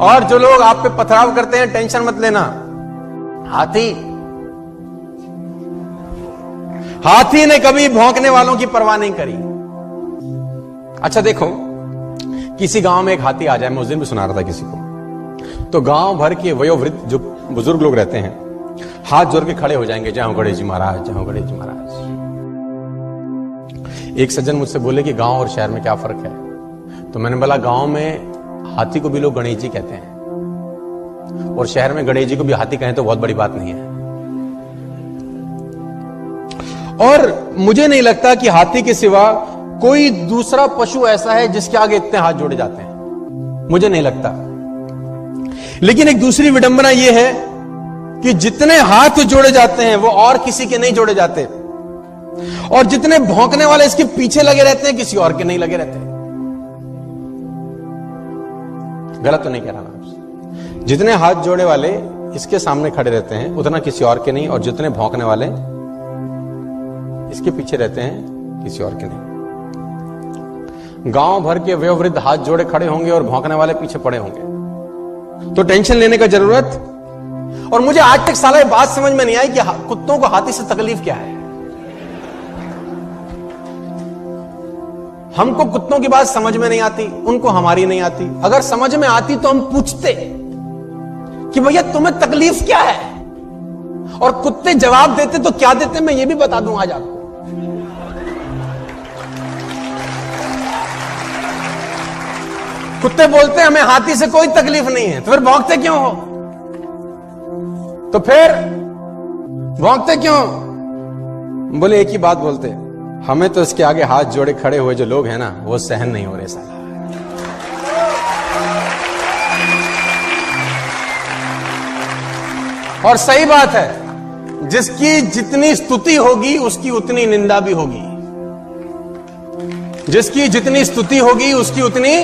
और जो लोग आप पे पथराव करते हैं, टेंशन मत लेना। हाथी। हाथी ने कभी भौंकने वालों की परवाह नहीं करी। अच्छा देखो, किसी गाँव में एक हाथी आ जाए, मैं उस दिन भी सुना रहा था किसी को। तो गाँव भर के वयोवृद्ध जो बुज़ुर्ग लोग रहते हैं, हाथ जोड़ के खड़े हो जाएँगे जय हो गणेश जी महाराज जय हो गणेश जी महाराज। एक सज्जन मुझसे बोले कि, गाँव और शहर में क्या फ़र्क है? तो मैंने बोला, गाँव में हाथी को भी लोग गणेश जी कहते हैं। और शहर में गणेश जी को भी हाथी कहें तो बहुत बड़ी बात नहीं है। और मुझे नहीं लगता कि हाथी के सिवा कोई दूसरा पशु ऐसा है जिसके आगे इतने हाथ जोड़े जाते हैं। मुझे नहीं लगता। लेकिन एक दूसरी विडंबना यह है कि जितने हाथ जोड़े जाते हैं, वो और किसी के नहीं जोड़े जाते। और जितने भौंकने वाले इसके पीछे लगे रहते हैं, किसी और के नहीं लगे रहते। गलत तो नहीं कह रहा मैं आपसे। जितने हाथ जोड़े वाले इसके सामने खड़े रहते हैं, उतना किसी और के नहीं, और जितने भौंकने वाले इसके पीछे रहते हैं, किसी और के नहीं। गाँव भर के व्यवृद्ध हाथ जोड़े खड़े होंगे और भौंकने वाले पीछे पड़े होंगे। तो टेंशन लेने का ज़रूरत? और मुझे आज तक साला बात समझ में नहीं आई कि कुत्तों को हाथी से तकलीफ़ क्या है? हमको कुत्तों की बात समझ में नहीं आती, उनको हमारी नहीं आती। अगर समझ में आती तो हम पूछते कि भैया तुम्हें तकलीफ़ क्या है? और कुत्ते जवाब देते तो क्या देते, मैं ये भी बता दूँ आज आपको। कुत्ते बोलते हमें हाथी से कोई तकलीफ़ नहीं है। तो फिर भौंकते क्यों हो? तो फिर भौंकते क्यों? बोले, एक ही बात बोलते हमें तो इसके आगे हाथ जोड़े खड़े हुए जो लोग हैं ना, वो सहन नहीं हो रहे साला और सही बात है, जिसकी जितनी स्तुति होगी, उसकी उतनी निंदा भी होगी। जिसकी जितनी स्तुति होगी, उसकी उतनी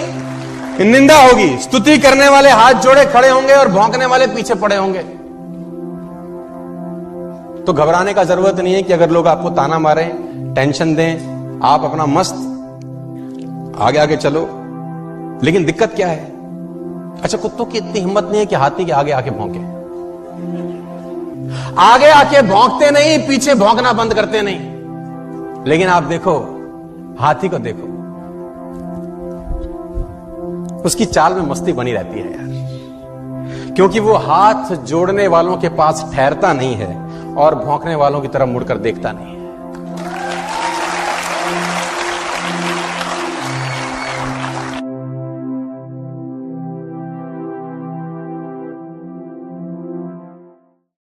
निंदा होगी। स्तुति करने वाले हाथ जोड़े खड़े होंगे और भौंकने वाले पीछे पड़े होंगे। तो घबराने का ज़रूरत नहीं है कि अगर लोग आपको ताना मारें, टेंशन दें, आप अपना मस्त आगे आगे चलो। लेकिन दिक्कत क्या है? अच्छा कुत्तों की इतनी हिम्मत नहीं है कि हाथी के आगे आके भौंके। आगे आके भौंकते नहीं, पीछे भौंकना बंद करते नहीं। लेकिन आप देखो, हाथी को देखो। उसकी चाल में मस्ती बनी रहती है यार। क्योंकि वो हाथ जोड़ने वालों के पास ठहरता नहीं है। और भौंकने वालों की तरफ़ मुड़कर देखता नहीं